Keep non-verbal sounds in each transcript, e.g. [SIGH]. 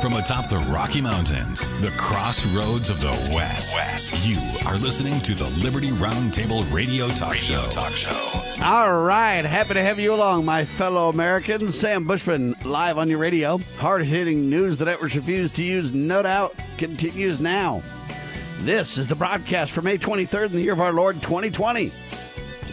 From atop the Rocky Mountains, the crossroads of the West, West, you are listening to the Liberty Roundtable Radio Talk radio Show. Talk Show. All right, happy to have you along, my fellow Americans. Sam Bushman, live on your radio. Hard hitting news the networks refuse to use, no doubt, continues now. This is the broadcast for May 23rd in the year of our Lord 2020.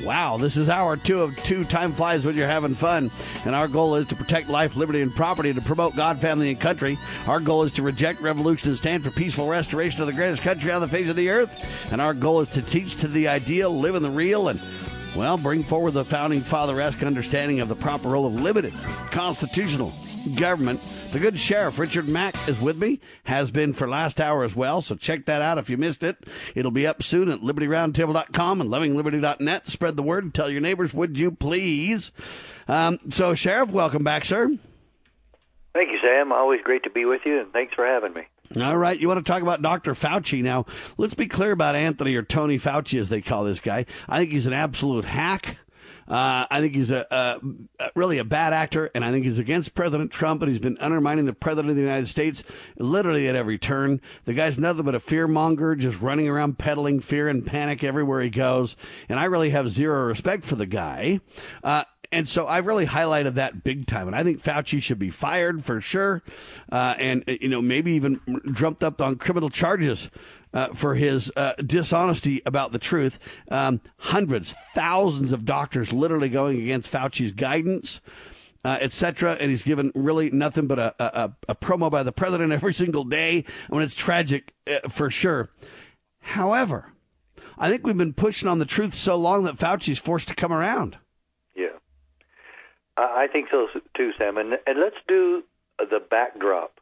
Wow, this is hour two of two. Time flies when you're having fun. And our goal is to protect life, liberty, and property, to promote God, family, and country. Our goal is to reject revolution and stand for peaceful restoration of the greatest country on the face of the earth. And our goal is to teach to the ideal, live in the real, and well, bring forward the founding father esque understanding of the proper role of limited constitutional government. The good sheriff, Richard Mack, is with me, has been for last hour as well. So check that out if you missed it. It'll be up soon at libertyroundtable.com and lovingliberty.net. Spread the word. Tell your neighbors, would you please? Um, so, Sheriff, welcome back, sir. Thank you, Sam. Always great to be with you, and thanks for having me. All right, you want to talk about Dr. Fauci now? Let's be clear about Anthony or Tony Fauci, as they call this guy. I think he's an absolute hack. Uh, I think he's a, a, really a bad actor, and I think he's against President Trump, and he's been undermining the president of the United States literally at every turn. The guy's nothing but a fear monger, just running around peddling fear and panic everywhere he goes. And I really have zero respect for the guy. Uh, and so I really highlighted that big time. And I think Fauci should be fired for sure. Uh, and, you know, maybe even jumped up on criminal charges uh, for his uh, dishonesty about the truth. Um, hundreds, thousands of doctors literally going against Fauci's guidance. Uh, etc. And he's given really nothing but a, a, a, promo by the president [LAUGHS] every single day. I mean, it's tragic uh, for sure. However, I think we've been pushing on the truth so long that Fauci's forced to come around. Yeah, I think so too, Sam. And, and let's do the backdrop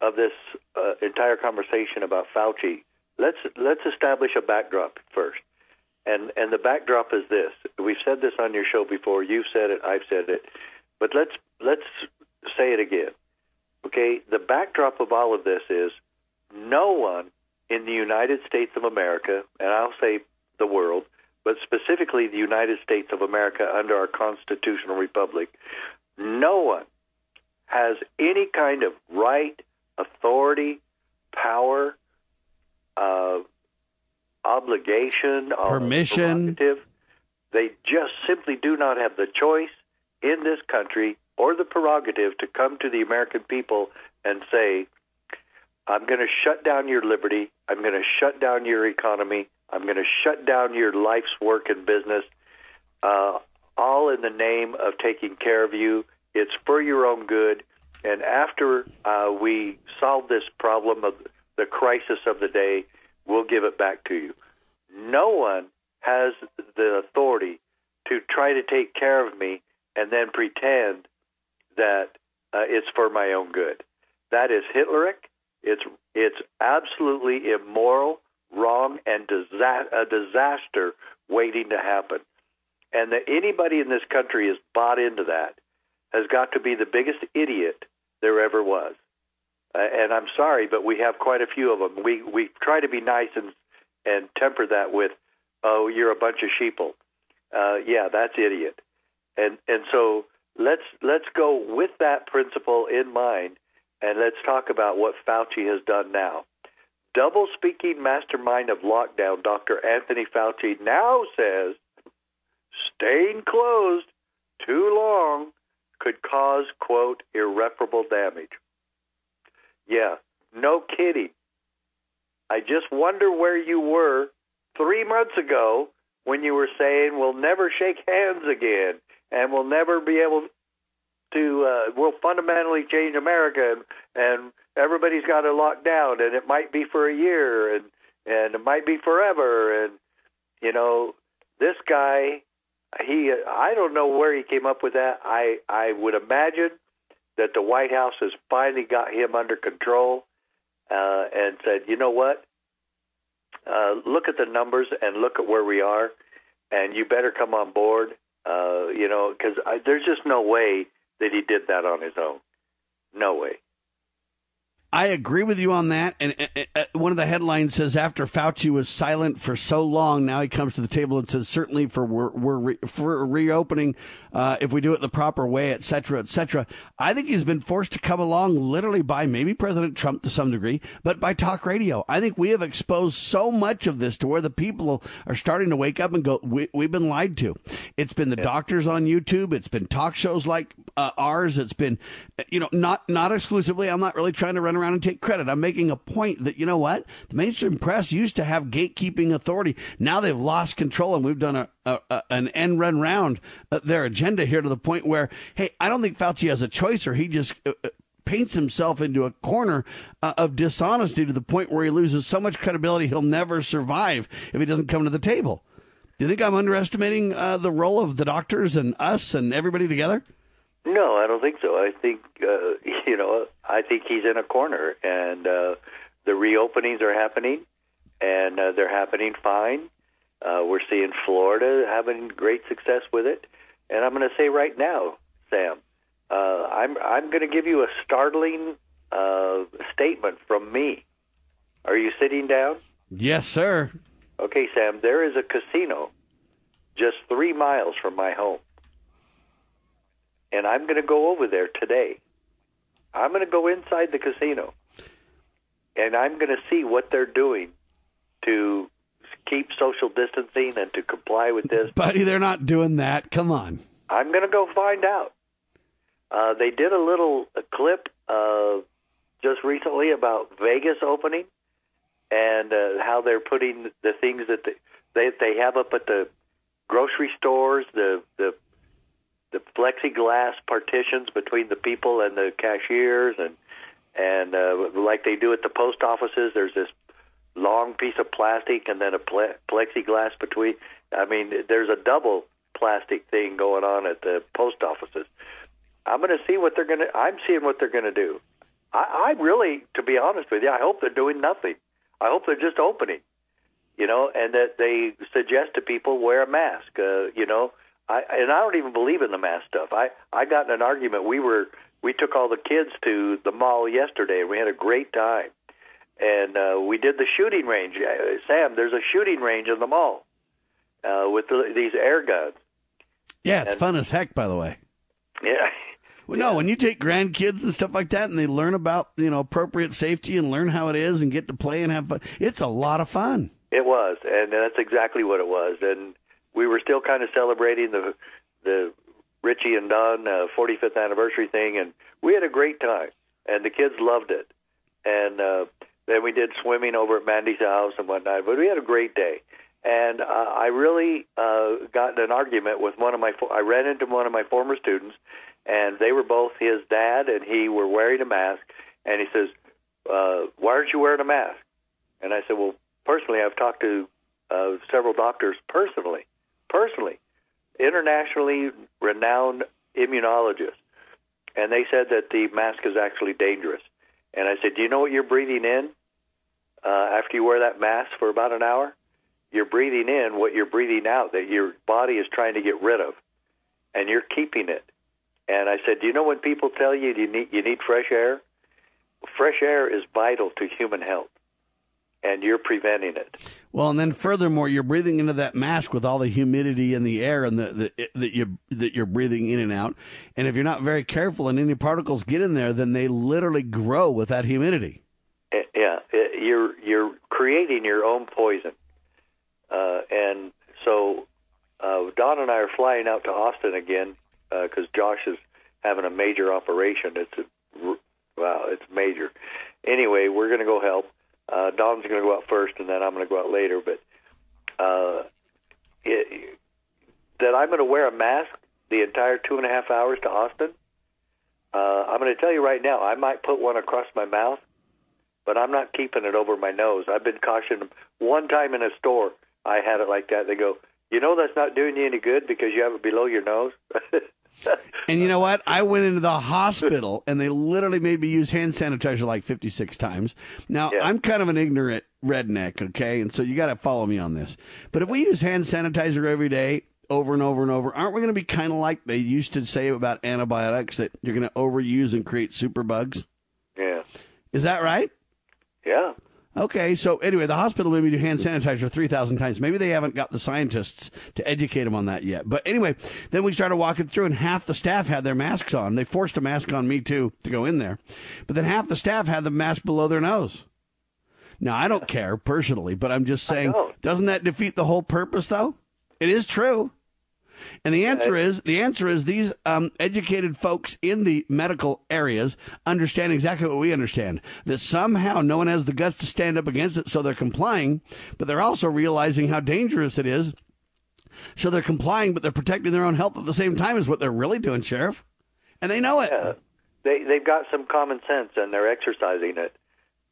of this uh, entire conversation about Fauci, let's let's establish a backdrop first. And and the backdrop is this. We've said this on your show before. You've said it. I've said it. But let's let's say it again. Okay. The backdrop of all of this is no one in the United States of America, and I'll say the world, but specifically the United States of America under our constitutional republic, no one has any kind of right authority, power, uh, obligation, permission. They just simply do not have the choice in this country or the prerogative to come to the American people and say, I'm going to shut down your liberty. I'm going to shut down your economy. I'm going to shut down your life's work and business, uh, all in the name of taking care of you. It's for your own good. And after uh, we solve this problem of the crisis of the day, we'll give it back to you. No one has the authority to try to take care of me and then pretend that uh, it's for my own good. That is Hitleric. It's it's absolutely immoral, wrong, and disa- a disaster waiting to happen. And that anybody in this country is bought into that has got to be the biggest idiot there ever was. Uh, and I'm sorry, but we have quite a few of them. We we try to be nice and and temper that with, oh, you're a bunch of sheeple. Uh, yeah, that's idiot. And and so let's let's go with that principle in mind, and let's talk about what Fauci has done now. Double speaking mastermind of lockdown, Dr. Anthony Fauci now says staying closed too long could cause, quote, irreparable damage. Yeah, no kidding. I just wonder where you were three months ago when you were saying we'll never shake hands again and we'll never be able to, uh, we'll fundamentally change America and, and everybody's got to lock down and it might be for a year and, and it might be forever. And, you know, this guy he I don't know where he came up with that. I I would imagine that the White House has finally got him under control uh, and said, you know what? Uh, look at the numbers and look at where we are, and you better come on board. Uh, you know, because there's just no way that he did that on his own. No way. I agree with you on that. And uh, uh, one of the headlines says after Fauci was silent for so long, now he comes to the table and says certainly for we're, we're re- for reopening uh, if we do it the proper way, et cetera, et cetera. I think he's been forced to come along literally by maybe President Trump to some degree, but by talk radio. I think we have exposed so much of this to where the people are starting to wake up and go, we, have been lied to. It's been the yeah. doctors on YouTube. It's been talk shows like uh, ours. It's been, you know, not not exclusively. I'm not really trying to run around and take credit. I'm making a point that, you know what? The mainstream press used to have gatekeeping authority. Now they've lost control, and we've done a, a, a an end run round uh, their agenda here to the point where, hey, I don't think Fauci has a choice, or he just. Uh, uh, paints himself into a corner uh, of dishonesty to the point where he loses so much credibility he'll never survive if he doesn't come to the table. Do you think I'm underestimating uh, the role of the doctors and us and everybody together? No, I don't think so. I think uh, [LAUGHS] you know, I think he's in a corner, and uh, the reopenings are happening, and uh, they're happening fine. Uh, we're seeing Florida having great success with it, and I'm going to say right now, Sam, uh, I'm I'm going to give you a startling uh, statement from me. Are you sitting down? Yes, sir. Okay, Sam. There is a casino just three miles from my home and I'm going to go over there today. I'm going to go inside the casino, and I'm going to see what they're doing to keep social distancing and to comply with this. [LAUGHS] Buddy, they're not doing that. Come on. I'm going to go find out. Uh, they did a little a clip uh, just recently about Vegas opening and uh, how they're putting the things that they, they they have up at the grocery stores, the the the plexiglass partitions between the people and the cashiers, and and uh, like they do at the post offices, there's this long piece of plastic and then a ple- plexiglass between. I mean, there's a double plastic thing going on at the post offices. I'm going to see what they're going to. I'm seeing what they're going to do. I, I really, to be honest with you, I hope they're doing nothing. I hope they're just opening, you know, and that they suggest to people wear a mask. Uh, you know, I, and I don't even believe in the mask stuff. I I got in an argument. We were we took all the kids to the mall yesterday, and we had a great time. And uh, we did the shooting range. Uh, Sam, there's a shooting range in the mall uh, with the, these air guns. Yeah, it's and, fun as heck, by the way. Yeah. [LAUGHS] Well, no, when you take grandkids and stuff like that, and they learn about you know appropriate safety and learn how it is, and get to play and have fun, it's a lot of fun. It was, and that's exactly what it was. And we were still kind of celebrating the the Richie and Don uh, 45th anniversary thing, and we had a great time, and the kids loved it. And uh, then we did swimming over at Mandy's house and whatnot. But we had a great day, and uh, I really uh, got in an argument with one of my. I ran into one of my former students, and they were both his dad and he were wearing a mask, and he says, uh, "Why aren't you wearing a mask?" And I said, "Well, personally, I've talked to uh, several doctors personally." Personally, internationally renowned immunologists, and they said that the mask is actually dangerous. And I said, Do you know what you're breathing in uh, after you wear that mask for about an hour? You're breathing in what you're breathing out that your body is trying to get rid of, and you're keeping it. And I said, Do you know when people tell you you need you need fresh air? Fresh air is vital to human health and you're preventing it. Well, and then furthermore, you're breathing into that mask with all the humidity in the air and the, the, that you that you're breathing in and out. And if you're not very careful and any particles get in there, then they literally grow with that humidity. Eh, yeah, eh, you're you're creating your own poison. Uh, and so uh, Don and I are flying out to Austin again because uh, Josh is having a major operation. It's a, wow, it's major. Anyway, we're going to go help uh, Don's going to go out first, and then I'm going to go out later. But uh, it, that I'm going to wear a mask the entire two and a half hours to Austin. Uh, I'm going to tell you right now, I might put one across my mouth, but I'm not keeping it over my nose. I've been cautioned. One time in a store, I had it like that. They go, you know, that's not doing you any good because you have it below your nose. [LAUGHS] and you know what? I went into the hospital and they literally made me use hand sanitizer like 56 times. Now, yeah. I'm kind of an ignorant redneck, okay? And so you got to follow me on this. But if we use hand sanitizer every day, over and over and over, aren't we going to be kind of like they used to say about antibiotics that you're going to overuse and create super bugs? Yeah. Is that right? Yeah. Okay, so anyway, the hospital made me do hand sanitizer 3,000 times. Maybe they haven't got the scientists to educate them on that yet. But anyway, then we started walking through, and half the staff had their masks on. They forced a mask on me, too, to go in there. But then half the staff had the mask below their nose. Now, I don't care personally, but I'm just saying, doesn't that defeat the whole purpose, though? It is true. And the answer is the answer is these um, educated folks in the medical areas understand exactly what we understand that somehow no one has the guts to stand up against it, so they're complying, but they're also realizing how dangerous it is. So they're complying, but they're protecting their own health at the same time. Is what they're really doing, sheriff, and they know it. Yeah. They they've got some common sense and they're exercising it.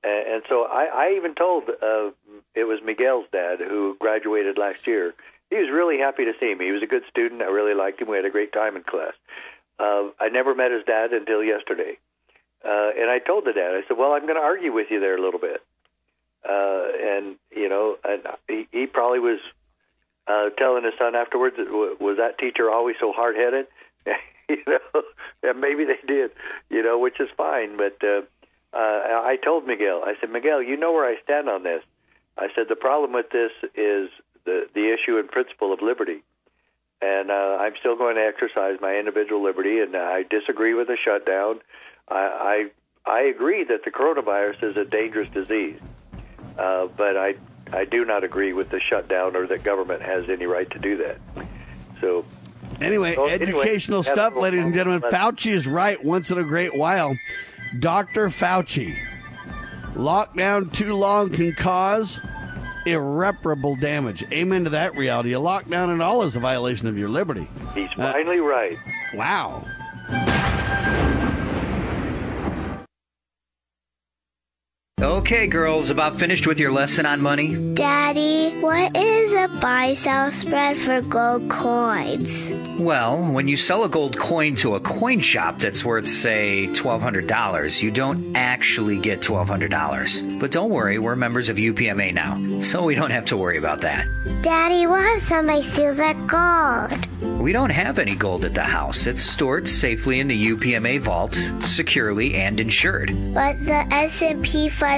And, and so I, I even told uh, it was Miguel's dad who graduated last year he was really happy to see me. He was a good student. I really liked him. We had a great time in class. Uh, I never met his dad until yesterday. Uh, and I told the dad, I said, well, I'm going to argue with you there a little bit. Uh, and, you know, and he, he probably was uh, telling his son afterwards, was that teacher always so hard headed? [LAUGHS] you know, and maybe they did, you know, which is fine. But uh, uh, I told Miguel, I said, Miguel, you know where I stand on this. I said, the problem with this is the the issue and principle of liberty. And uh, I'm still going to exercise my individual liberty, and I disagree with the shutdown. I I, I agree that the coronavirus is a dangerous disease, uh, but I I do not agree with the shutdown or that government has any right to do that. So Anyway, So, educational anyway, stuff, ladies and gentlemen. Fauci is right once in a great while. Dr. Fauci. Lockdown too long can cause irreparable damage. Amen to that reality. A lockdown at all is a violation of your liberty. he's uh, finally right. Wow. Okay, girls, about finished with your lesson on money? Daddy, what is a buy sell spread for gold coins? Well, when you sell a gold coin to a coin shop that's worth, say, $1,200, you don't actually get $1,200. But don't worry, we're members of UPMA now, so we don't have to worry about that. Daddy, what if somebody steals our gold? We don't have any gold at the house. It's stored safely in the UPMA vault, securely and insured. But the S&P 500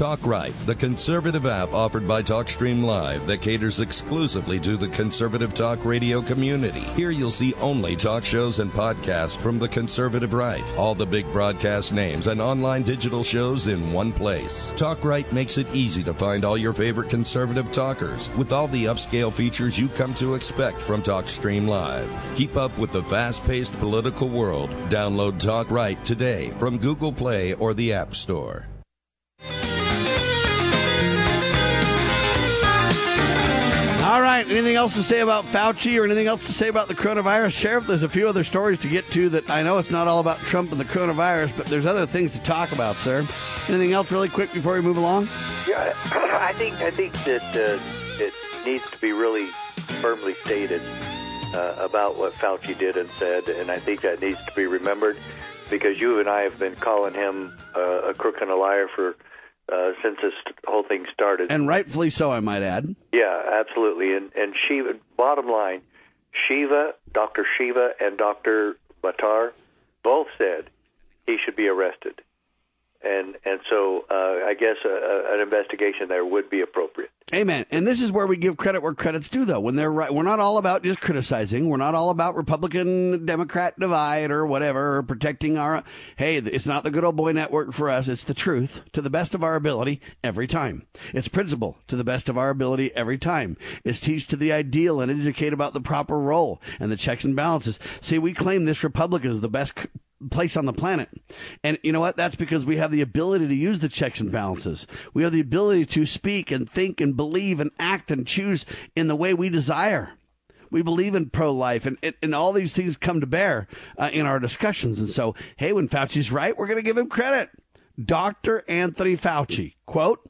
Talk Right, the conservative app offered by TalkStream Live that caters exclusively to the conservative talk radio community. Here you'll see only talk shows and podcasts from the conservative right, all the big broadcast names and online digital shows in one place. Talk Right makes it easy to find all your favorite conservative talkers with all the upscale features you come to expect from TalkStream Live. Keep up with the fast-paced political world. Download Talk Right today from Google Play or the App Store. Right. Anything else to say about Fauci or anything else to say about the coronavirus? Sheriff, there's a few other stories to get to that I know it's not all about Trump and the coronavirus, but there's other things to talk about, sir. Anything else really quick before we move along? Yeah, I think I think that uh, it needs to be really firmly stated uh, about what Fauci did and said, and I think that needs to be remembered because you and I have been calling him uh, a crook and a liar for uh, since this whole thing started. And rightfully so, I might add. Yeah, absolutely. And and Shiva. Bottom line, Shiva, Doctor Shiva, and Doctor Buttar both said he should be arrested. And and so uh, I guess a, a, an investigation there would be appropriate. Amen. And this is where we give credit where credit's due, though. When they're right, we're not all about just criticizing. We're not all about Republican Democrat divide or whatever, or protecting our. Hey, it's not the good old boy network for us. It's the truth to the best of our ability every time. It's principle to the best of our ability every time. It's teach to the ideal and educate about the proper role and the checks and balances. See, we claim this republic is the best place on the planet. And you know what? That's because we have the ability to use the checks and balances. We have the ability to speak and think and believe and act and choose in the way we desire. We believe in pro life, and, and all these things come to bear uh, in our discussions. And so, hey, when Fauci's right, we're going to give him credit. Dr. Anthony Fauci, quote,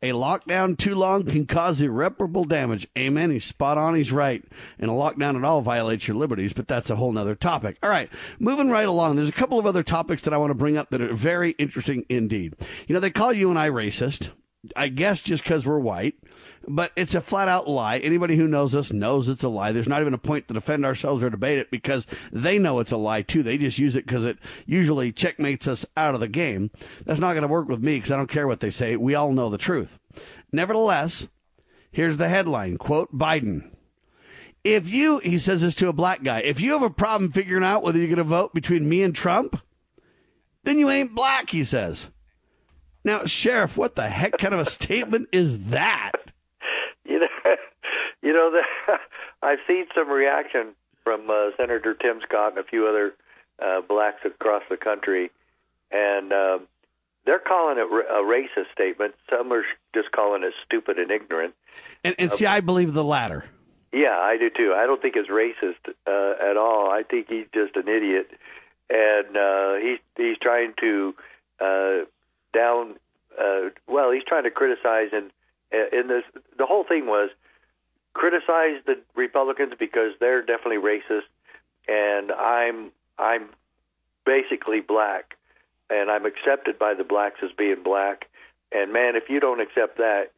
a lockdown too long can cause irreparable damage. Amen. He's spot on. He's right. And a lockdown at all violates your liberties, but that's a whole nother topic. All right. Moving right along. There's a couple of other topics that I want to bring up that are very interesting indeed. You know, they call you and I racist. I guess just because we're white but it's a flat out lie. Anybody who knows us knows it's a lie. There's not even a point to defend ourselves or debate it because they know it's a lie too. They just use it because it usually checkmates us out of the game. That's not going to work with me because I don't care what they say. We all know the truth. Nevertheless, here's the headline quote Biden. If you, he says this to a black guy, if you have a problem figuring out whether you're going to vote between me and Trump, then you ain't black, he says. Now, Sheriff, what the heck kind of a statement is that? You know, [LAUGHS] you know that [LAUGHS] I've seen some reaction from uh, Senator Tim Scott and a few other uh, blacks across the country, and uh, they're calling it a racist statement. Some are just calling it stupid and ignorant. And, and see, I believe the latter. Yeah, I do too. I don't think it's racist uh, at all. I think he's just an idiot, and uh, he's he's trying to uh, down. Uh, well, he's trying to criticize and in this the whole thing was criticize the Republicans because they're definitely racist, and I'm I'm basically black, and I'm accepted by the blacks as being black. And man, if you don't accept that,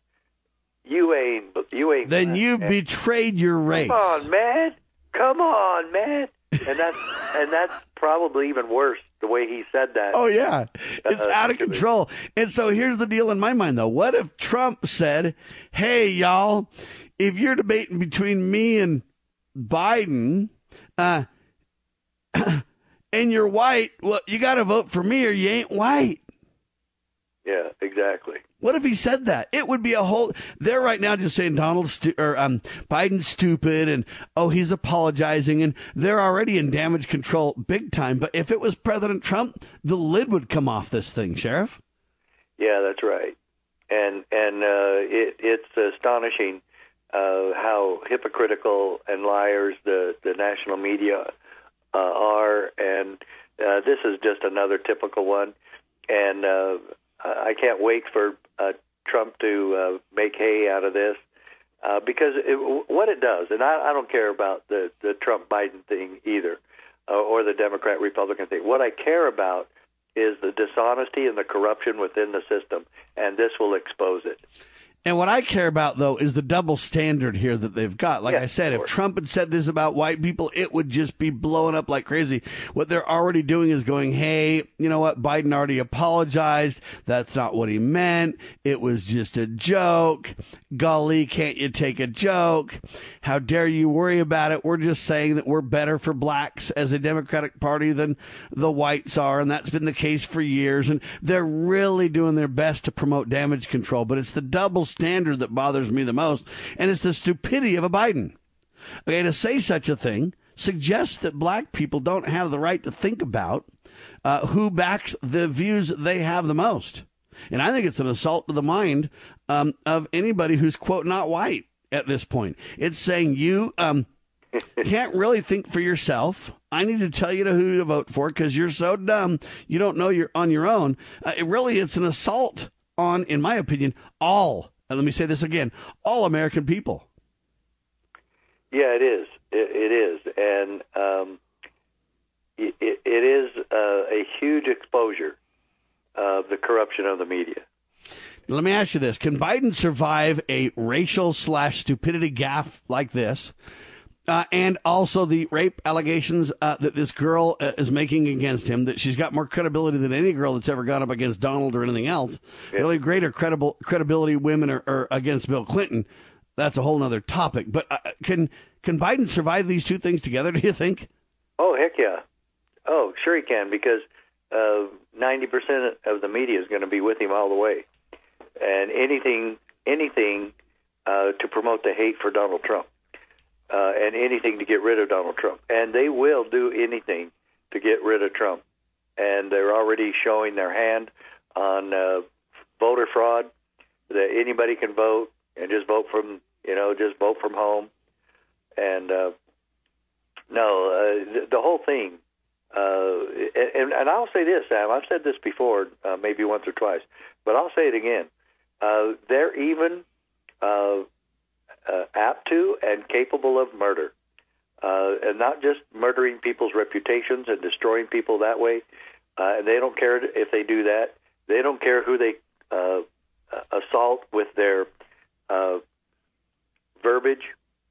you ain't you ain't. Then you betrayed your race. Come on, man. Come on, man. And that's and that's probably even worse the way he said that. Oh yeah, it's uh, out of control. And so here's the deal in my mind though. What if Trump said, "Hey y'all, if you're debating between me and Biden, uh, [CLEARS THROAT] and you're white, well, you got to vote for me or you ain't white." Yeah, exactly. What if he said that? It would be a whole. They're right now just saying Donald stu- or um, Biden's stupid and oh he's apologizing and they're already in damage control big time. But if it was President Trump, the lid would come off this thing, Sheriff. Yeah, that's right. And and uh, it, it's astonishing uh, how hypocritical and liars the the national media uh, are, and uh, this is just another typical one. And uh, I can't wait for uh, Trump to uh, make hay out of this uh, because it, what it does, and I, I don't care about the the Trump Biden thing either, uh, or the Democrat Republican thing. What I care about is the dishonesty and the corruption within the system, and this will expose it. And what I care about, though, is the double standard here that they've got. Like yes, I said, if Trump had said this about white people, it would just be blowing up like crazy. What they're already doing is going, hey, you know what? Biden already apologized. That's not what he meant. It was just a joke. Golly, can't you take a joke? How dare you worry about it? We're just saying that we're better for blacks as a Democratic Party than the whites are. And that's been the case for years. And they're really doing their best to promote damage control. But it's the double standard that bothers me the most, and it's the stupidity of a Biden. Okay, to say such a thing suggests that black people don't have the right to think about uh, who backs the views they have the most. And I think it's an assault to the mind um, of anybody who's, quote, not white at this point. It's saying you um, can't really think for yourself. I need to tell you to who to vote for because you're so dumb you don't know you're on your own. Uh, it really, it's an assault on, in my opinion, all and let me say this again all American people. Yeah, it is. it, it is. And um, it, it is uh, a huge exposure of the corruption of the media. Let me ask you this Can Biden survive a racial slash stupidity gaffe like this? Uh, and also the rape allegations uh, that this girl uh, is making against him. That she's got more credibility than any girl that's ever gone up against Donald or anything else. Yeah. Really greater credible credibility women are, are against Bill Clinton. That's a whole other topic. But uh, can can Biden survive these two things together? [LAUGHS] Do you think? Oh heck yeah! Oh sure he can because uh, ninety percent of the media is going to be with him all the way, and anything anything uh, to promote the hate for Donald Trump, uh, and anything to get rid of Donald Trump, and they will do anything to get rid of Trump, and they're already showing their hand on uh, voter fraud that anybody can vote and just vote from you know just vote from home, and uh, no, uh, the, the whole thing. Uh, and, and I'll say this, Sam. I've said this before, uh, maybe once or twice, but I'll say it again. Uh, they're even uh, uh, apt to and capable of murder, uh, and not just murdering people's reputations and destroying people that way. Uh, and they don't care if they do that. They don't care who they uh, assault with their uh, verbiage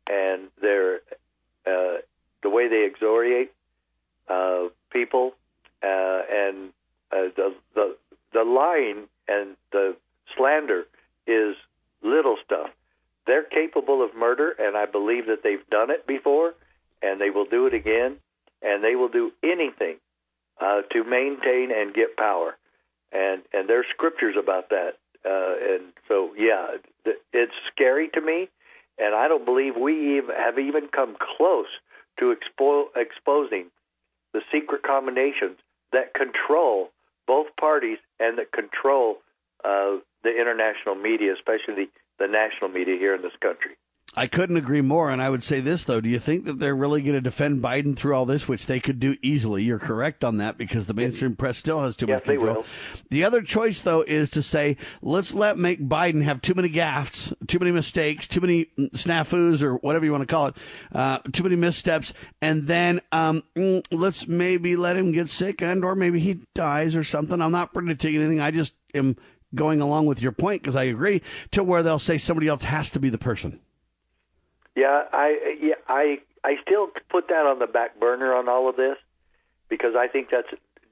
and their uh, the way they exoriate uh, people, uh, and uh, the the the lying and the slander is little stuff. They're capable of murder, and I believe that they've done it before, and they will do it again, and they will do anything uh, to maintain and get power. And and there's scriptures about that, uh, and so yeah, it's scary to me, and I don't believe we even have even come close to expo- exposing the secret combinations that control both parties and that control uh, the international media, especially the, national media here in this country. I couldn't agree more. And I would say this, though. Do you think that they're really going to defend Biden through all this, which they could do easily? You're correct on that because the mainstream press still has too Yes, much they control. will. The other choice, though, is to say, let's let make Biden have too many gaffes, too many mistakes, too many snafus, or whatever you want to call it, uh, too many missteps, and then um, mm, let's maybe let him get sick and or maybe he dies or something. I'm not predicting anything. I just am going along with your point because I agree to where they'll say somebody else has to be the person. Yeah, I yeah I I still put that on the back burner on all of this because I think that's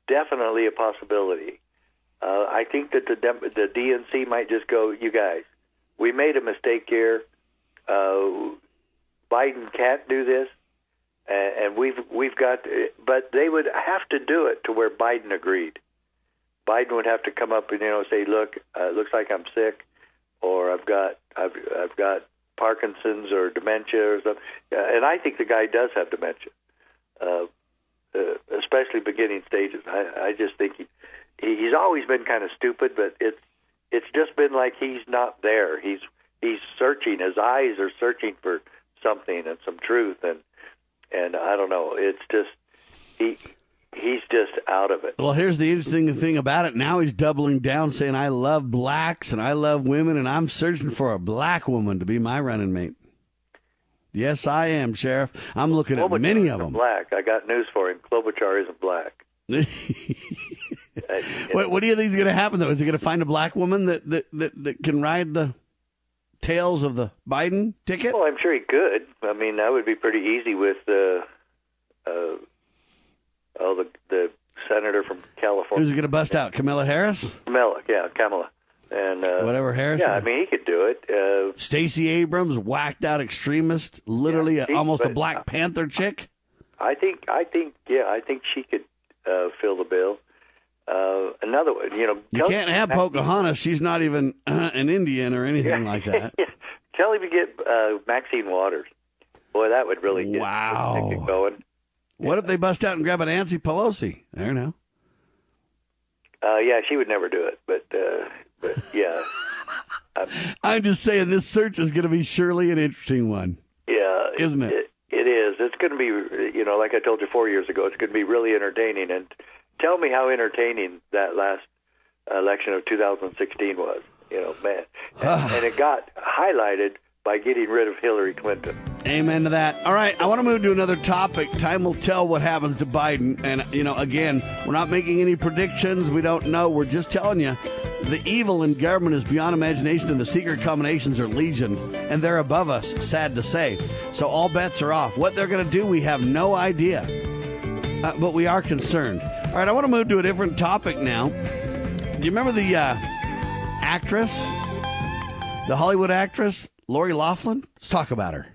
definitely a possibility. Uh, I think that the the DNC might just go, you guys, we made a mistake here. Uh, Biden can't do this, and, and we've we've got, but they would have to do it to where Biden agreed. Biden would have to come up and you know say, look, uh, it looks like I'm sick, or I've got I've I've got Parkinson's or dementia or something. And I think the guy does have dementia, uh, uh, especially beginning stages. I, I just think he he's always been kind of stupid, but it's it's just been like he's not there. He's he's searching. His eyes are searching for something and some truth, and and I don't know. It's just he he's just out of it. Well, here's the interesting thing about it. Now he's doubling down, saying, I love blacks and I love women, and I'm searching for a black woman to be my running mate. Yes, I am, Sheriff. I'm looking at many of them. Black. I got news for him. Klobuchar isn't black. [LAUGHS] What, what do you think is going to happen, though? Is he going to find a black woman that, that, that, that can ride the tails of the Biden ticket? Well, I'm sure he could. I mean, that would be pretty easy with uh, uh, oh the the senator from California. Who's going to bust out? Kamala Harris? Kamala. Yeah, Kamala. And uh, Whatever Harris. Yeah, I mean, he could do it. Uh, Stacey Abrams, whacked out extremist, literally Yeah, a, he- almost a Black Panther chick. I think. I think. Yeah, I think she could uh, fill the bill. Uh, another one, you know, You Kelly- can't have Pocahontas. She's not even uh, [CLEARS THROAT] an Indian or anything like that. [LAUGHS] yeah, Kelly would get uh, Maxine Waters. Boy, that would really get, Wow. going. What if they bust out and grab a Nancy Pelosi? There now. Uh, yeah, she would never do it, but uh, but yeah, [LAUGHS] I'm just saying this search is going to be surely an interesting one. yeah, Isn't it? it it is. It's going to be, you know, like I told you four years ago, it's going to be really entertaining. And tell me how entertaining that last election of 2016 was. You know, man, and, [SIGHS] and it got highlighted by getting rid of Hillary Clinton. Amen to that. All right, I want to move to another topic. Time will tell what happens to Biden. And, you know, again, we're not making any predictions. We don't know. We're just telling you The evil in government is beyond imagination, and the secret combinations are legion, and they're above us, sad to say. So all bets are off. What they're going to do, we have no idea. Uh, but we are concerned. All right, I want to move to a different topic now. Do you remember the uh, actress, the Hollywood actress, Lori Loughlin? Let's talk about her.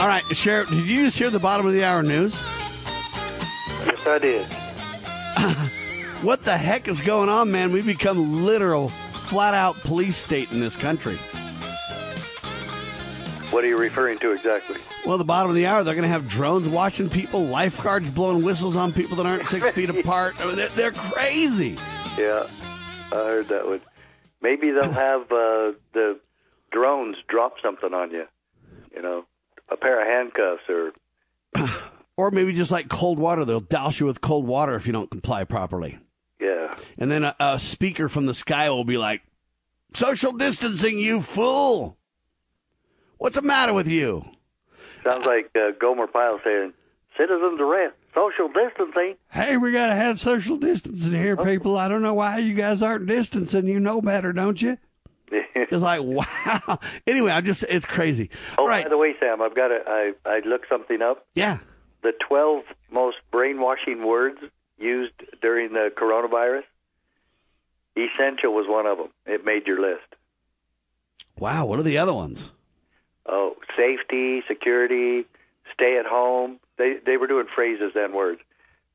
All right, Sheriff, did you just hear the bottom of the hour news? Yes, I did. [LAUGHS] What the heck is going on, man? We've become literal, flat out police state in this country. What are you referring to exactly? Well, the bottom of the hour, they're going to have drones watching people, lifeguards blowing whistles on people that aren't six feet [LAUGHS] apart. I mean, they're, they're crazy. Yeah, I heard that one. Maybe they'll have uh, the drones drop something on you. You know, a pair of handcuffs or [COUGHS] Or maybe just like cold water, they'll douse you with cold water if you don't comply properly. yeah. And then a, a speaker from the sky will be like, Social distancing, you fool! What's the matter with you? Sounds like uh, Gomer Pyle saying, "Citizens arrest, social distancing." Hey, we got to have social distancing here, oh. people. I don't know why you guys aren't distancing. You know better, don't you? [LAUGHS] It's like, wow. Anyway, I just, it's crazy. oh, All right. by the way, Sam, I've got to. I I looked something up. Yeah. The twelve most brainwashing words used during the coronavirus. Essential was one of them. It made your list. Wow. What are the other ones? Oh, safety, security, stay at home. They they were doing phrases and words.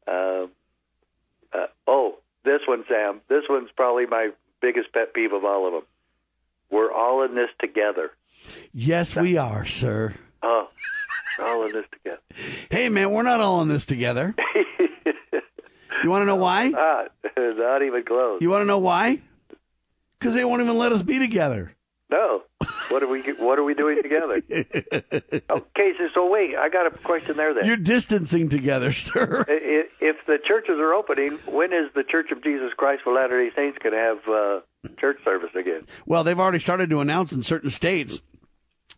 Uh, uh, oh, this one, Sam. This one's probably my biggest pet peeve of all of them. We're all in this together. Yes, we are, sir. Oh, we're all in this together. [LAUGHS] Hey, man, we're not all in this together. [LAUGHS] You want to know why? Not, [LAUGHS] not even close. You want to know why? Because they won't even let us be together. No. What are we? What are we doing together? [LAUGHS] okay, so, so wait. I got a question there. Then, You're distancing together, [LAUGHS] sir. I- if the churches are opening, when is the Church of Jesus Christ of Latter Day Saints going to have uh, church service again? Well, they've already started to announce in certain states.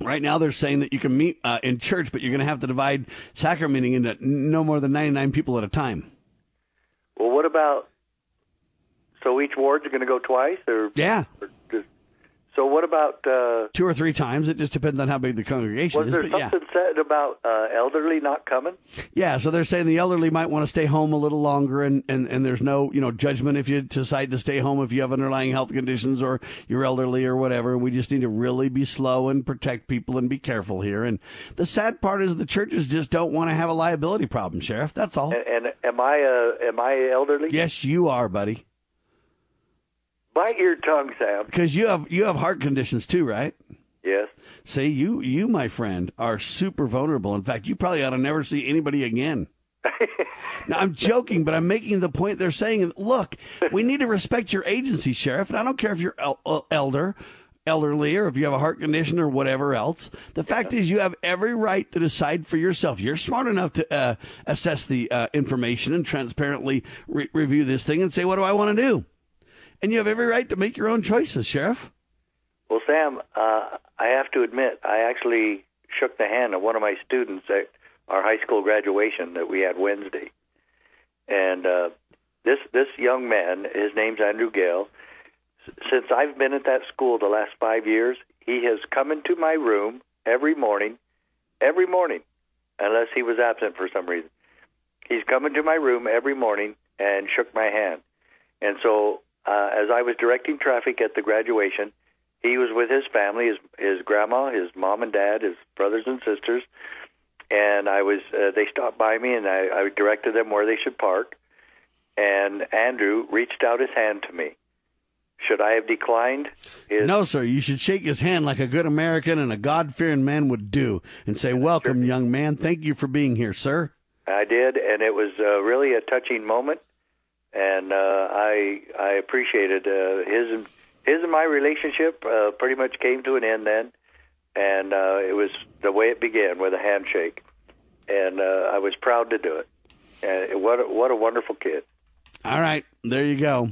Right now, they're saying that you can meet uh, in church, but you're going to have to divide sacramenting into no more than 99 people at a time. Well, what about? So each ward's going to go twice, or, Yeah, or so what about? Uh, two or three times. It just depends on how big the congregation was is. there But yeah, something said about uh, elderly not coming? yeah. So they're saying the elderly might want to stay home a little longer, and, and, and there's no you know judgment if you decide to stay home if you have underlying health conditions or you're elderly or whatever. We just need to really be slow and protect people and be careful here. And the sad part is the churches just don't want to have a liability problem, Sheriff. That's all. And, and am I uh, am I elderly? Yes, you are, buddy. Bite your tongue, Sam. Because you have you have heart conditions too, right? Yes. See, you you my friend are super vulnerable. In fact, you probably ought to never see anybody again. [LAUGHS] now I'm joking, but I'm making the point. They're saying, look, we need to respect your agency, sheriff. And I don't care if you're el- el- elder, elderly, or if you have a heart condition or whatever else. The fact is, you have every right to decide for yourself. You're smart enough to uh, assess the uh, information and transparently re- review this thing and say, what do I want to do? And you have every right to make your own choices, sheriff. Well, Sam, uh, I have to admit, I actually shook the hand of one of my students at our high school graduation that we had Wednesday, and uh, this this young man, his name's Andrew Gale. Since I've been at that school the last five years, he has come into my room every morning, every morning, unless he was absent for some reason. He's come into my room every morning and shook my hand. And so, uh, as I was directing traffic at the graduation, he was with his family, his his grandma, his mom and dad, his brothers and sisters, and I was. Uh, they stopped by me, and I, I directed them where they should park. And Andrew reached out his hand to me. Should I have declined? His, No, sir. You should shake his hand like a good American and a God fearing man would do and say, Welcome, young man. Thank you for being here, sir. I did, and it was uh, really a touching moment, and uh, I I appreciated uh, his and his and my relationship. Uh, pretty much came to an end then, and uh, it was the way it began with a handshake, and uh, I was proud to do it. And what a, what a wonderful kid! All right. There you go. All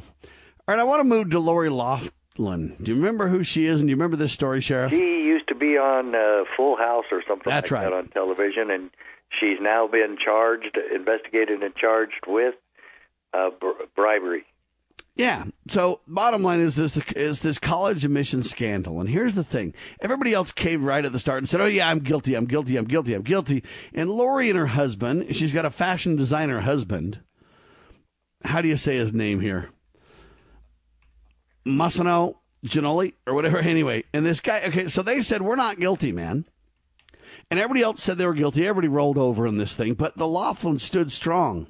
right. I want to move to Lori Loughlin. Do you remember who she is? And do you remember this story, Sheriff? He used to be on uh, Full House or something That's like right. that on television, and she's now been charged, investigated, and charged with uh, br- bribery. Yeah. So bottom line is this is this college admission scandal. And here's the thing. Everybody else caved right at the start and said, Oh yeah, I'm guilty, I'm guilty, I'm guilty, I'm guilty. And Lori and her husband, she's got a fashion designer husband. How do you say his name here? Massimo Ginoli or whatever. [LAUGHS] Anyway, and this guy okay, so they said, We're not guilty, man. And everybody else said they were guilty. Everybody rolled over in this thing, but the Loughlin stood strong.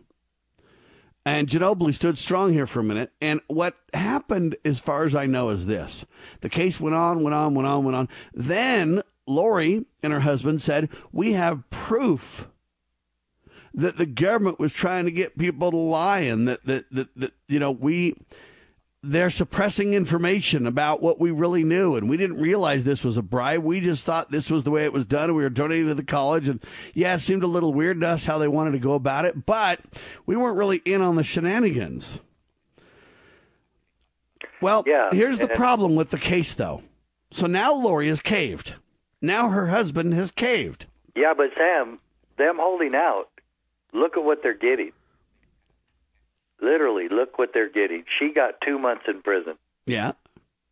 And Ginobili stood strong here for a minute. And what happened, as far as I know, is this the case went on, went on, went on, went on. Then Lori and her husband said, We have proof that the government was trying to get people to lie and that, that, that, that you know, we. They're suppressing information about what we really knew, and we didn't realize this was a bribe. We just thought this was the way it was done. We were donating to the college, and yeah, it seemed a little weird to us how they wanted to go about it, but we weren't really in on the shenanigans. Well, Yeah, here's the problem with the case, though. So now Lori has caved. Now her husband has caved. Yeah, but Sam, them holding out, look at what they're getting. Literally, look what they're getting. She got two months in prison, Yeah.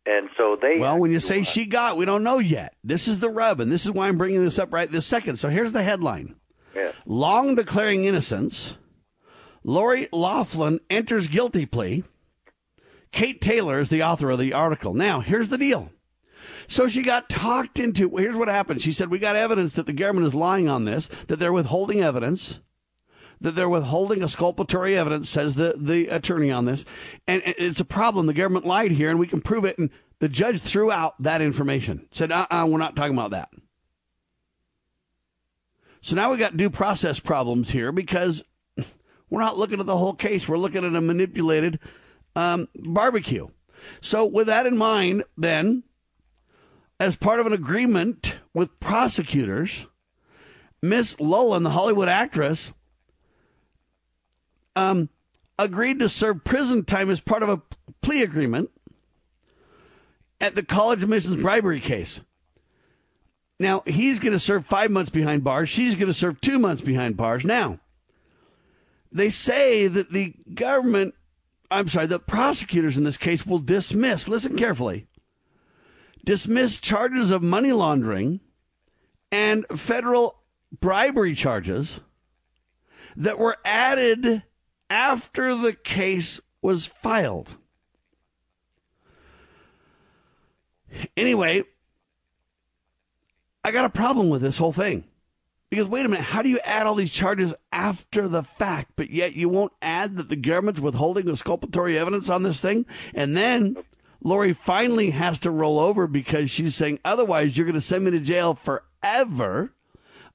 and so they. Well, when you say she got, we don't know yet. This is the rub, and this is why I'm bringing this up right this second. So here's the headline Yeah. Long declaring innocence, Lori Loughlin enters guilty plea. Kate Taylor is the author of the article. Now, here's the deal. So she got talked into. Here's what happened. She said, We got evidence that the government is lying on this, that they're withholding evidence, that they're withholding exculpatory evidence, says the, the attorney on this. And it's a problem. The government lied here, and we can prove it. And the judge threw out that information, said, Uh uh-uh, uh, we're not talking about that. So now we've got due process problems here because we're not looking at the whole case. We're looking at a manipulated um, barbecue. So, with that in mind, then, as part of an agreement with prosecutors, Miss Loughlin, the Hollywood actress, um, agreed to serve prison time as part of a plea agreement at the college admissions bribery case. Now, he's going to serve five months behind bars. She's going to serve two months behind bars. Now, they say that the government, I'm sorry, the prosecutors in this case will dismiss, listen carefully, dismiss charges of money laundering and federal bribery charges that were added after the case was filed. Anyway, I got a problem with this whole thing. Because wait a minute, how do you add all these charges after the fact, but yet you won't add that the government's withholding exculpatory evidence on this thing? And then Lori finally has to roll over because she's saying, otherwise, you're going to send me to jail forever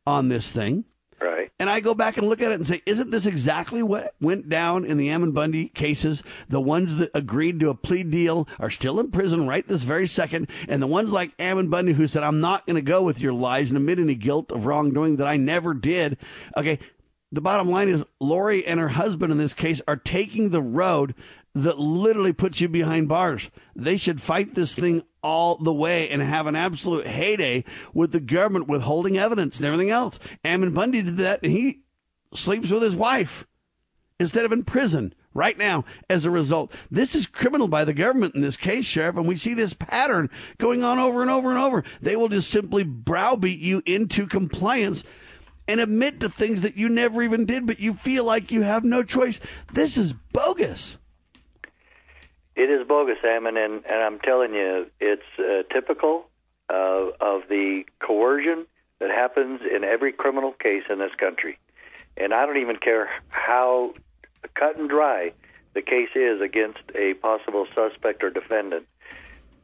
on this thing. Right. And I go back and look at it and say, isn't this exactly what went down in the Ammon Bundy cases? The ones that agreed to a plea deal are still in prison right this very second. And the ones like Ammon Bundy who said, I'm not going to go with your lies and admit any guilt of wrongdoing that I never did. Okay. The bottom line is Lori and her husband in this case are taking the road that literally puts you behind bars. They should fight this thing all the way and have an absolute heyday with the government withholding evidence and everything else. Ammon Bundy did that and he sleeps with his wife instead of in prison right now as a result. This is criminal by the government in this case, Sheriff, and we see this pattern going on over and over and over. They will just simply browbeat you into compliance and admit to things that you never even did, but you feel like you have no choice. This is bogus. It is bogus, Salmon, and, and I'm telling you, it's uh, typical uh, of the coercion that happens in every criminal case in this country. And I don't even care how cut and dry the case is against a possible suspect or defendant.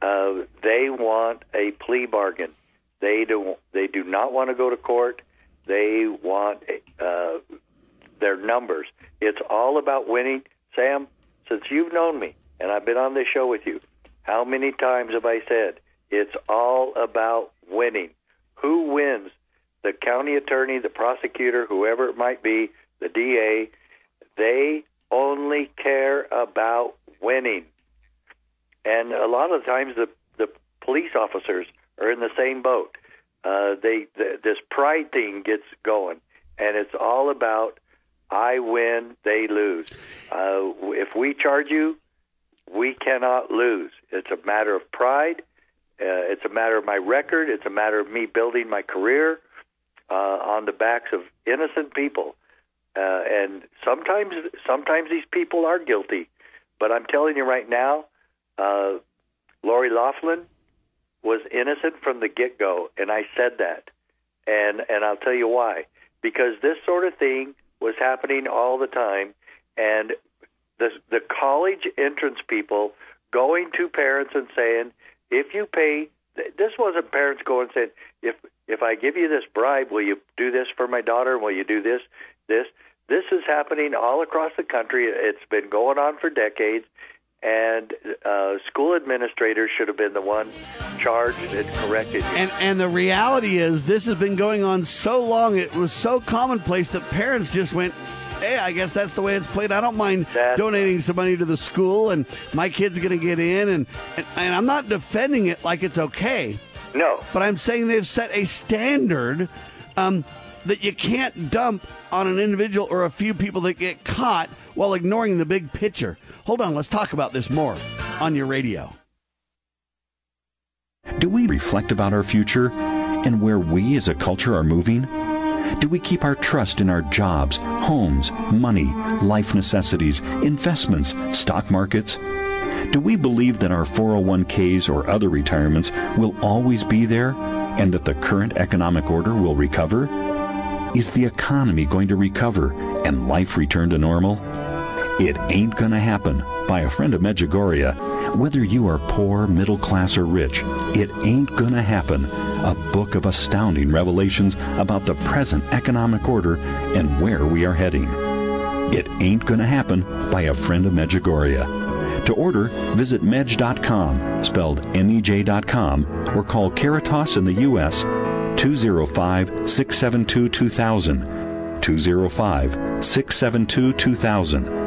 Uh, they want a plea bargain. They do. They do not want to go to court. They want uh, their numbers. It's all about winning. Sam, since you've known me and I've been on this show with you, how many times have I said it's all about winning? Who wins? The county attorney, the prosecutor, whoever it might be, the DA, they only care about winning. And a lot of times the, the police officers are in the same boat. uh, they th- this pride thing gets going, and it's all about I win, they lose. Uh, if we charge you, we cannot lose. It's a matter of pride. Uh, it's a matter of my record. It's a matter of me building my career uh, on the backs of innocent people. Uh, and sometimes, sometimes these people are guilty. But I'm telling you right now, uh, Lori Loughlin was innocent from the get go, and I said that. And and I'll tell you why. Because this sort of thing was happening all the time, and the the college entrance people going to parents and saying, if you pay, this wasn't parents going and saying, if if I give you this bribe, will you do this for my daughter? Will you do this, this? This is happening all across the country. It's been going on for decades, and uh, school administrators should have been the one charged and corrected. And and the reality is, this has been going on so long. It was so commonplace that parents just went. Hey, I guess that's the way it's played. I don't mind That's- donating some money to the school, and my kid's going to get in. And, and and I'm not defending it like it's okay, no, but I'm saying they've set a standard um, that you can't dump on an individual or a few people that get caught while ignoring the big picture. Hold on, let's talk about this more on your radio. Do we reflect about our future and where we as a culture are moving? Do we keep our trust in our jobs, homes, money, life necessities, investments, stock markets? Do we believe that our 401ks or other retirements will always be there and that the current economic order will recover? Is the economy going to recover and life return to normal? It ain't gonna happen by a friend of Medjugorje. Whether you are poor, middle class, or rich, it ain't gonna happen. A book of astounding revelations about the present economic order and where we are heading. It ain't gonna happen by a friend of Medjugorje. To order, visit mej.com, spelled M-E-J.com, or call Caritas in the U.S. 205-672-2000. 205-672-2000.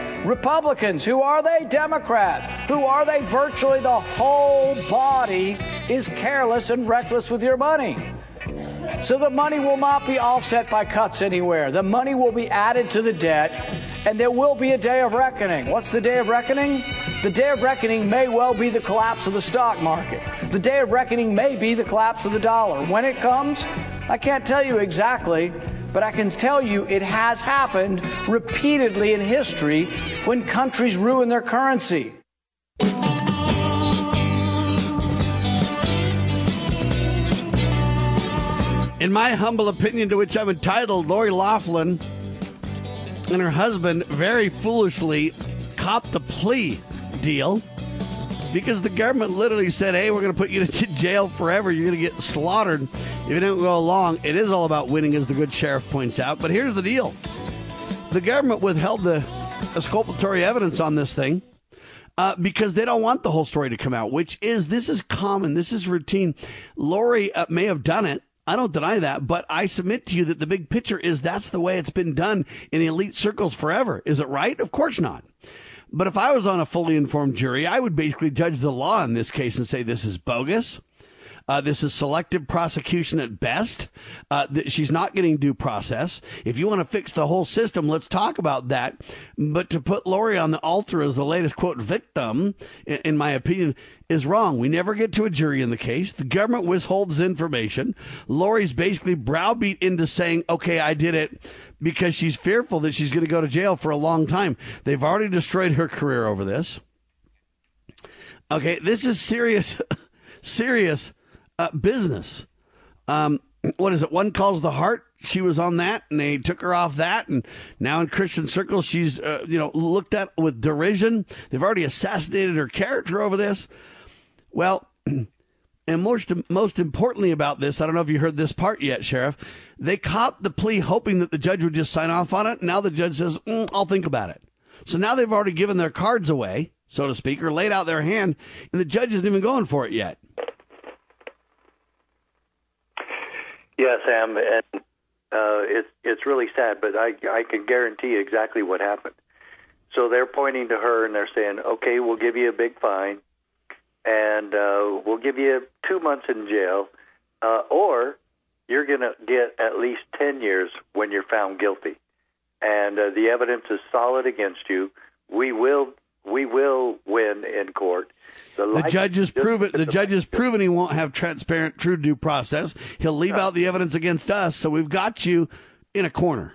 Republicans. Who are they? Democrats. Who are they? Virtually the whole body is careless and reckless with your money. So the money will not be offset by cuts anywhere. The money will be added to the debt, and there will be a day of reckoning. What's the day of reckoning? The day of reckoning may well be the collapse of the stock market. The day of reckoning may be the collapse of the dollar. When it comes, I can't tell you exactly, but I can tell you it has happened repeatedly in history when countries ruin their currency. In my humble opinion, to which I'm entitled, Lori Loughlin and her husband very foolishly copped the plea deal because the government literally said, hey, we're going to put you [LAUGHS] to jail forever. You're going to get slaughtered if you don't go along. It is all about winning, as the good sheriff points out. But here's the deal the government withheld the exculpatory evidence on this thing. Uh, because they don't want the whole story to come out, which is this is common, this is routine. Lori uh, may have done it, I don't deny that, but I submit to you that the big picture is that's the way it's been done in elite circles forever. Is it right? Of course not. But if I was on a fully informed jury, I would basically judge the law in this case and say this is bogus. Uh, this is selective prosecution at best. Uh, th- she's not getting due process. If you want to fix the whole system, let's talk about that. But to put Lori on the altar as the latest quote victim, in, in my opinion, is wrong. We never get to a jury in the case. The government withholds information. Lori's basically browbeat into saying, okay, I did it because she's fearful that she's going to go to jail for a long time. They've already destroyed her career over this. Okay, this is serious, [LAUGHS] serious uh, business. Um, what is it? When Calls the Heart. She was on that, and they took her off that, and now in Christian circles, she's uh, you know looked at with derision. They've already assassinated her character over this. Well, [CLEARS THROAT] And most most importantly about this, I don't know if you heard this part yet, Sheriff. They copped the plea hoping that the judge would just sign off on it. Now the judge says, mm, "I'll think about it." So now they've already given their cards away, so to speak, or laid out their hand, and the judge isn't even going for it yet. Yeah, Sam, and uh, it's it's really sad, but I I can guarantee exactly what happened. So they're pointing to her and they're saying, "Okay, we'll give you a big fine, and uh, we'll give you two months in jail, uh, or you're going to get at least ten years when you're found guilty, and uh, the evidence is solid against you. We will we will win in court." The, judge has proven the judge has proven he won't have transparent, true due process. He'll leave out the evidence against us, so we've got you in a corner.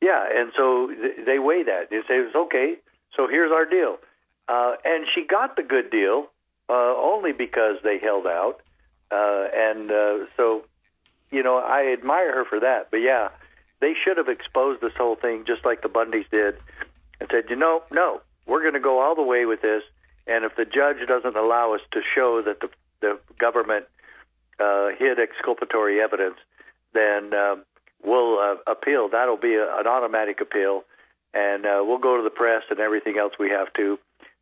Yeah, and so th- they weigh that. They say it's okay. So here's our deal, uh, and she got the good deal uh, only because they held out, uh, and uh, so you know I admire her for that. But yeah, they should have exposed this whole thing just like the Bundys did, and said, you know, no, we're going to go all the way with this. And if the judge doesn't allow us to show that the, the government uh, hid exculpatory evidence, then uh, we'll uh, appeal. That'll be a, an automatic appeal, and uh, we'll go to the press and everything else we have to,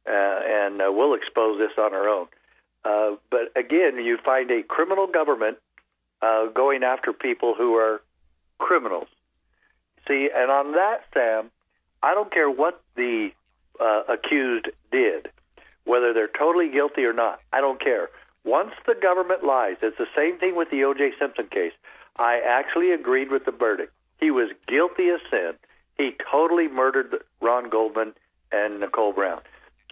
uh, and uh, we'll expose this on our own. Uh, but again, you find a criminal government uh, going after people who are criminals. See, and on that, Sam, I don't care what the uh, accused did whether they're totally guilty or not. I don't care. Once the government lies, it's the same thing with the O.J. Simpson case. I actually agreed with the verdict. He was guilty as sin. He totally murdered Ron Goldman and Nicole Brown.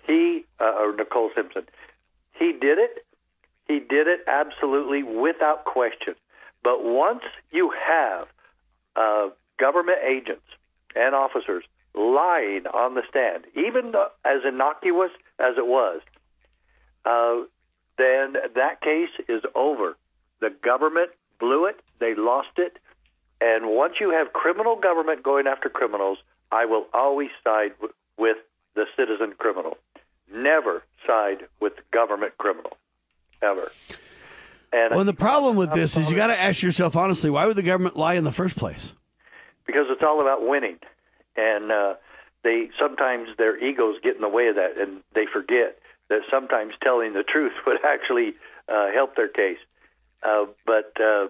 He uh, or Nicole Simpson. He did it. He did it absolutely without question. But once you have uh, government agents and officers lying on the stand, even though, as innocuous as it was, uh, then that case is over. The government blew it, they lost it, and once you have criminal government going after criminals, I will always side w- with the citizen criminal. Never side with government criminal, ever. And well, the problem with this is you got to ask yourself honestly, why would the government lie in the first place? Because it's all about winning, and uh, they sometimes their egos get in the way of that, and they forget that sometimes telling the truth [LAUGHS] would actually uh, help their case. Uh, but uh,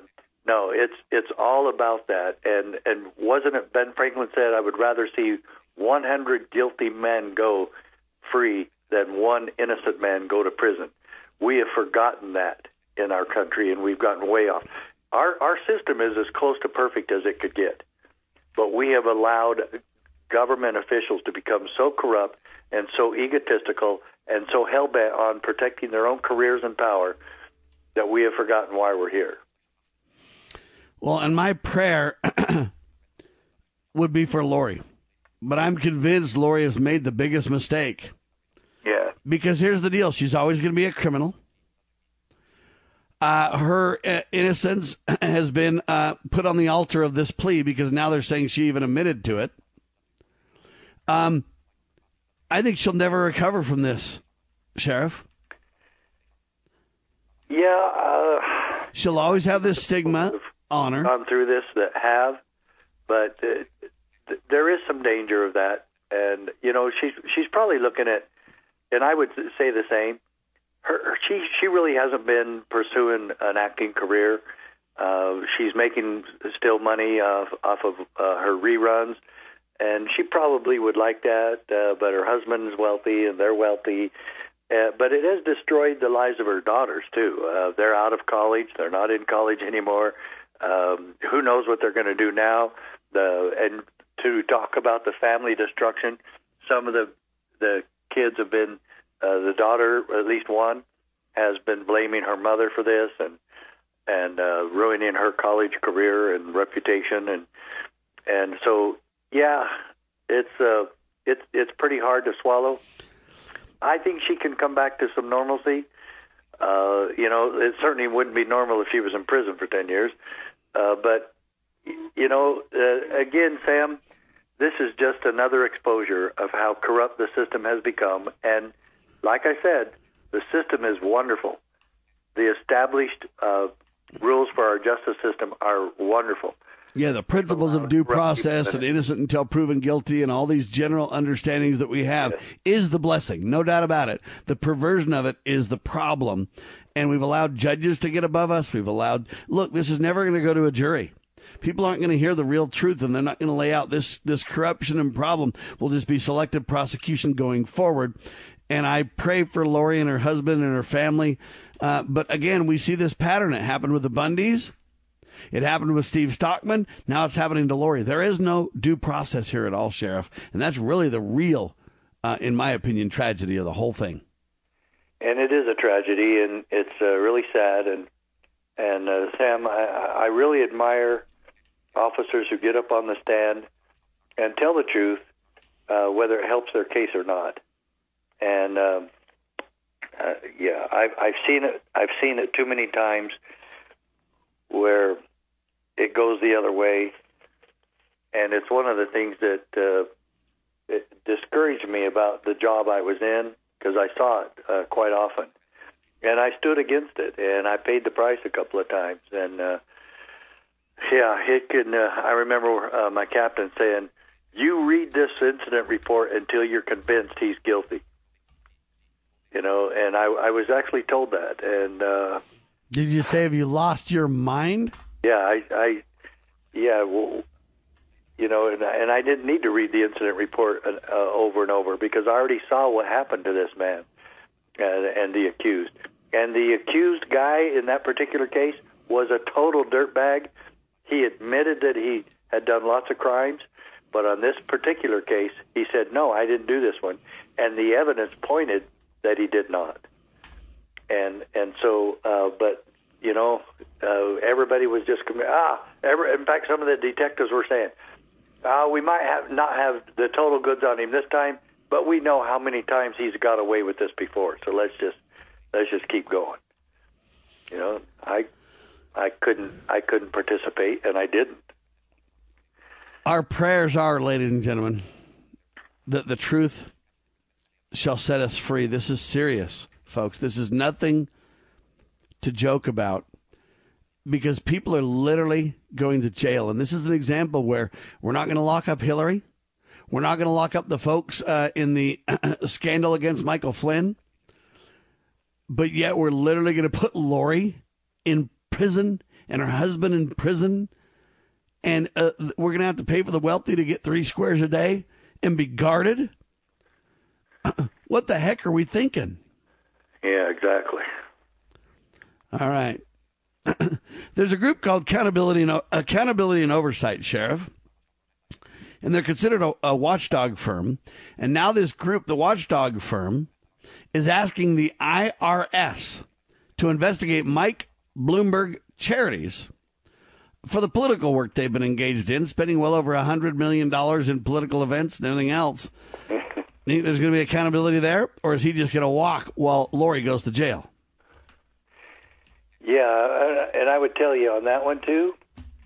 no, it's it's all about that. And and wasn't it Ben Franklin said, "I would rather see 100 guilty men go free than one innocent man go to prison." We have forgotten that in our country, and we've gotten way off. Our our system is as close to perfect as it could get, but we have allowed government officials to become so corrupt and so egotistical and so hell bent on protecting their own careers and power that we have forgotten why we're here. Well, and my prayer [CLEARS THROAT] would be for Lori, but I'm convinced Lori has made the biggest mistake. Yeah. Because here's the deal she's always going to be a criminal. Uh, her uh, innocence [CLEARS THROAT] has been uh, put on the altar of this plea because now they're saying she even admitted to it. Um, I think she'll never recover from this, Sheriff. Yeah, uh, she'll always have this stigma on her. Gone through this that have, but uh, th- there is some danger of that, and you know she's she's probably looking at, and I would say the same. Her, she she really hasn't been pursuing an acting career. Uh, she's making still money off off of uh, her reruns and she probably would like that. Uh, but her husband's wealthy, and they're wealthy. Uh, but it has destroyed the lives of her daughters too. Uh, they're out of college; they're not in college anymore. Um, who knows what they're going to do now? The and to talk about the family destruction, some of the the kids have been uh, the daughter, at least one, has been blaming her mother for this and and uh, ruining her college career and reputation and and so yeah, it's uh, it's it's pretty hard to swallow. I think she can come back to some normalcy. Uh, you know, it certainly wouldn't be normal if she was in prison for ten years. Uh, but you know, uh, again, Sam, this is just another exposure of how corrupt the system has become. And like I said, the system is wonderful. the established uh, rules for our justice system are wonderful. Yeah, the principles of due process and innocent until proven guilty and all these general understandings that we have is the blessing, no doubt about it. The perversion of it is the problem. And we've allowed judges to get above us. We've allowed, look, this is never going to go to a jury. People aren't going to hear the real truth and they're not going to lay out this, this corruption and problem will just be selective prosecution going forward. And I pray for Lori and her husband and her family. Uh, but again, we see this pattern. It happened with the Bundys. It happened with Steve Stockman. Now it's happening to Lori. There is no due process here at all, Sheriff. And that's really the real, uh, in my opinion, tragedy of the whole thing. And it is a tragedy, and it's uh, really sad. And and uh, Sam, I, I really admire officers who get up on the stand and tell the truth, uh, whether it helps their case or not. And um, uh, yeah, I've I've seen it. I've seen it too many times where it goes the other way, and it's one of the things that uh, it discouraged me about the job I was in because I saw it uh, quite often, and I stood against it, and I paid the price a couple of times, and uh, yeah, it can. Uh, I remember uh, my captain saying, "You read this incident report until you're convinced he's guilty." You know, and I, I was actually told that, and uh, Did you say, have you lost your mind? yeah, I, I, yeah, well, you know, and I- and I didn't need to read the incident report uh, uh, over and over because I already saw what happened to this man and, and the accused. And the accused guy in that particular case was a total dirtbag. He admitted that he had done lots of crimes, but on this particular case, he said, "No, I didn't do this one," and the evidence pointed that he did not and and so uh, but you know uh, everybody was just ah every, in fact some of the detectives were saying ah we might have not have the total goods on him this time but we know how many times he's got away with this before. So let's just let's just keep going. You know I I couldn't I couldn't participate and I didn't. Our prayers are, ladies and gentlemen, that the truth shall set us free. This is serious, folks. This is nothing to joke about because people are literally going to jail. And this is an example where we're not going to lock up Hillary. We're not going to lock up the folks uh, in the [CLEARS THROAT] scandal against Michael Flynn. But yet we're literally going to put Lori in prison and her husband in prison and uh, we're going to have to pay for the wealthy to get three squares a day and be guarded. [CLEARS THROAT] what the heck are we thinking? Yeah exactly All right. [CLEARS THROAT] There's a group called Accountability and, Accountability and Oversight, Sheriff, and they're considered a, a watchdog firm. And now this group, the watchdog firm, is asking the IRS to investigate Mike Bloomberg charities for the political work they've been engaged in, spending well over $100 million in political events and everything else. Think there's going to be accountability there, or is he just going to walk while Lori goes to jail? Yeah, and I would tell you on that one too.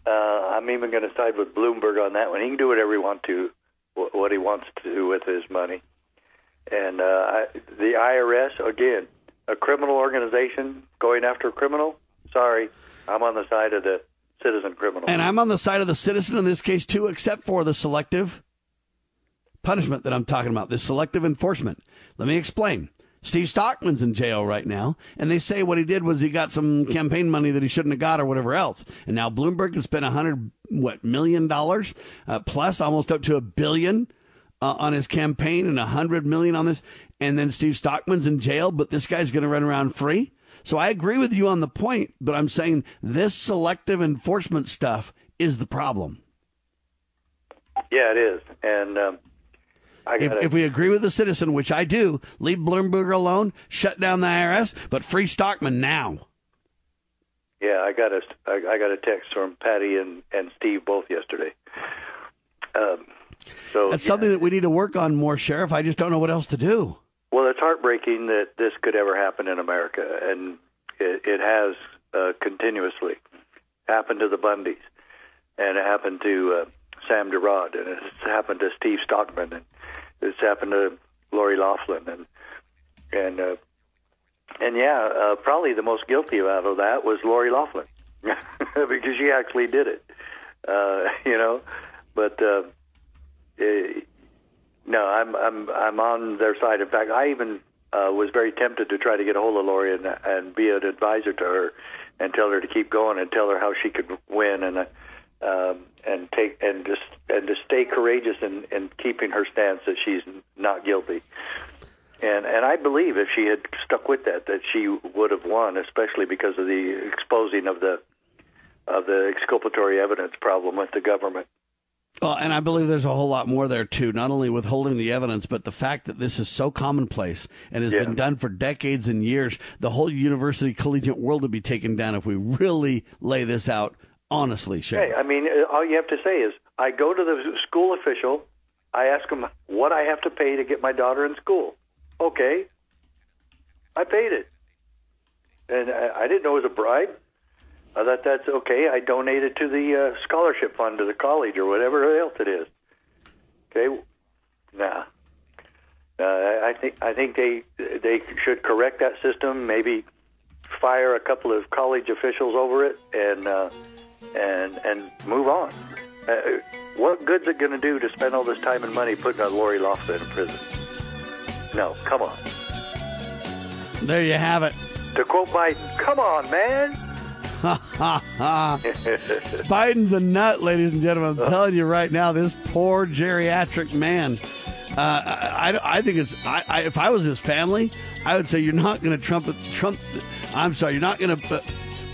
Uh, I'm even going to side with Bloomberg on that one. He can do whatever he wants to, what he wants to do with his money. And uh, I, the IRS, again, a criminal organization going after a criminal. Sorry, I'm on the side of the citizen criminal. And I'm on the side of the citizen in this case too, except for the selective punishment that I'm talking about, this selective enforcement. Let me explain. Steve Stockman's in jail right now, and they say what he did was he got some campaign money that he shouldn't have got or whatever else. And now Bloomberg has spent a hundred what million dollars uh, plus almost up to a billion uh, on his campaign and a hundred million on this. And then Steve Stockman's in jail, but this guy's going to run around free. So I agree with you on the point, but I'm saying this selective enforcement stuff is the problem. yeah, it is. And um, If, if we agree with the citizen, which I do, leave Bloomberg alone, shut down the IRS, but free Stockman now. Yeah, I got a I, I got a text from Patty and and Steve both yesterday. Um, so That's yeah. something that we need to work on more, Sheriff. I just don't know what else to do. Well, it's heartbreaking that this could ever happen in America, and it, it has uh, continuously happened to the Bundys, and it happened to uh, Sam Gerard, and it's happened to Steve Stockman, and it's happened to Lori Loughlin, and and uh, and yeah, uh, probably the most guilty out of that was Lori Loughlin [LAUGHS] because she actually did it. Uh, [LAUGHS] you know, but uh, eh, no, I'm I'm I'm on their side. In fact, I even uh, was very tempted to try to get a hold of Lori and, and be an advisor to her and tell her to keep going and tell her how she could win and uh, um, and take and just and to stay courageous in, in keeping her stance that she's not guilty. And and I believe if she had stuck with that, that she would have won, especially because of the exposing of the of the exculpatory evidence problem with the government. Well, and I believe there's a whole lot more there too. Not only withholding the evidence, but the fact that this is so commonplace and has Yeah. been done for decades and years. The whole university collegiate world would be taken down if we really lay this out honestly, Sheriff. Hey, I mean, uh, all you have to say is, I go to the school official, I ask him what I have to pay to get my daughter in school. Okay, I paid it, and I, I didn't know it was a bribe. I thought that's okay. I donated to the uh, scholarship fund to the college or whatever else it is. Okay, nah. Uh, I think I think they they should correct that system. Maybe fire a couple of college officials over it and uh, and and move on. Uh, what good's it going to do to spend all this time and money putting a Lori Loughlin in prison? No, come on. There you have it. To quote Biden, "Come on, man." [LAUGHS] [LAUGHS] Biden's a nut, ladies and gentlemen. I'm telling you right now, this poor geriatric man. Uh, I, I, I think it's. I, I, if I was his family, I would say you're not going to trump Trump. I'm sorry, you're not going to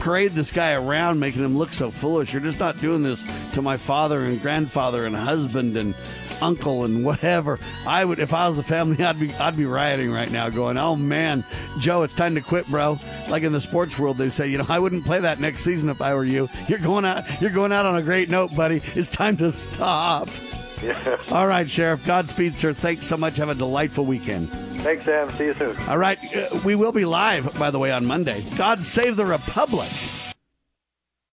parade this guy around, making him look so foolish. You're just not doing this to my father and grandfather and husband and uncle and whatever. I would, if I was the family, [LAUGHS] I'd be, I'd be rioting right now, going, "Oh man, Joe, it's time to quit, bro." Like in the sports world, they say, you know, I wouldn't play that next season if I were you. You're going out, you're going out on a great note, buddy. It's time to stop. [LAUGHS] All right, Sheriff. Godspeed, sir. Thanks so much. Have a delightful weekend. Thanks, Sam. See you soon. All right, uh, we will be live, by the way, on Monday. God save the Republic.